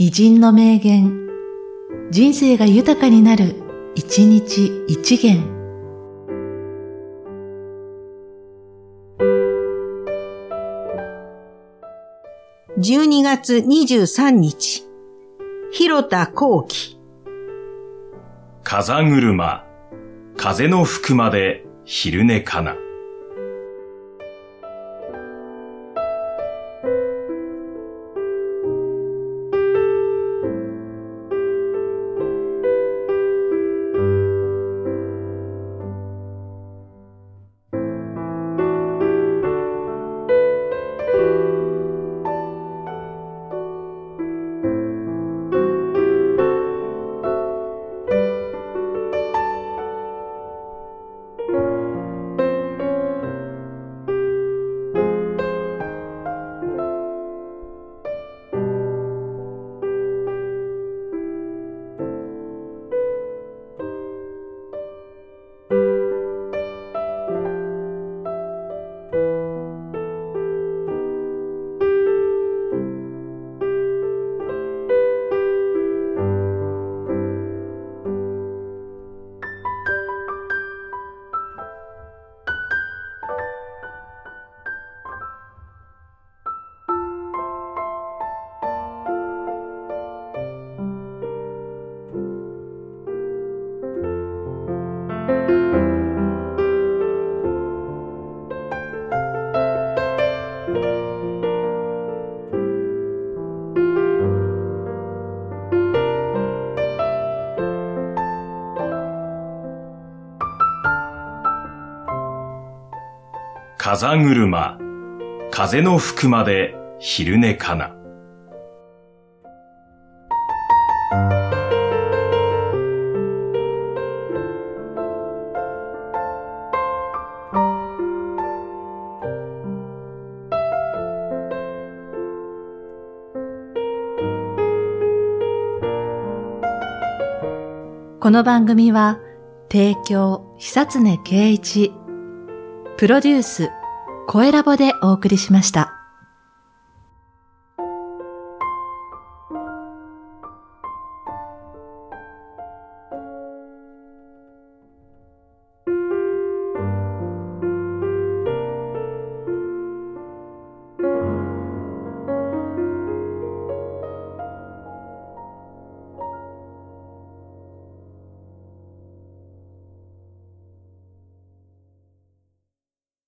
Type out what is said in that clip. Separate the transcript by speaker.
Speaker 1: 偉人の名言、人生が豊かになる、一日一元。
Speaker 2: 12月23日、広田光輝。
Speaker 3: 風車、風の吹くまで昼寝かな。風車、風の吹くまで昼寝かな。
Speaker 1: この番組は、提供、久常圭一、プロデュース、声ラボでお送りしました。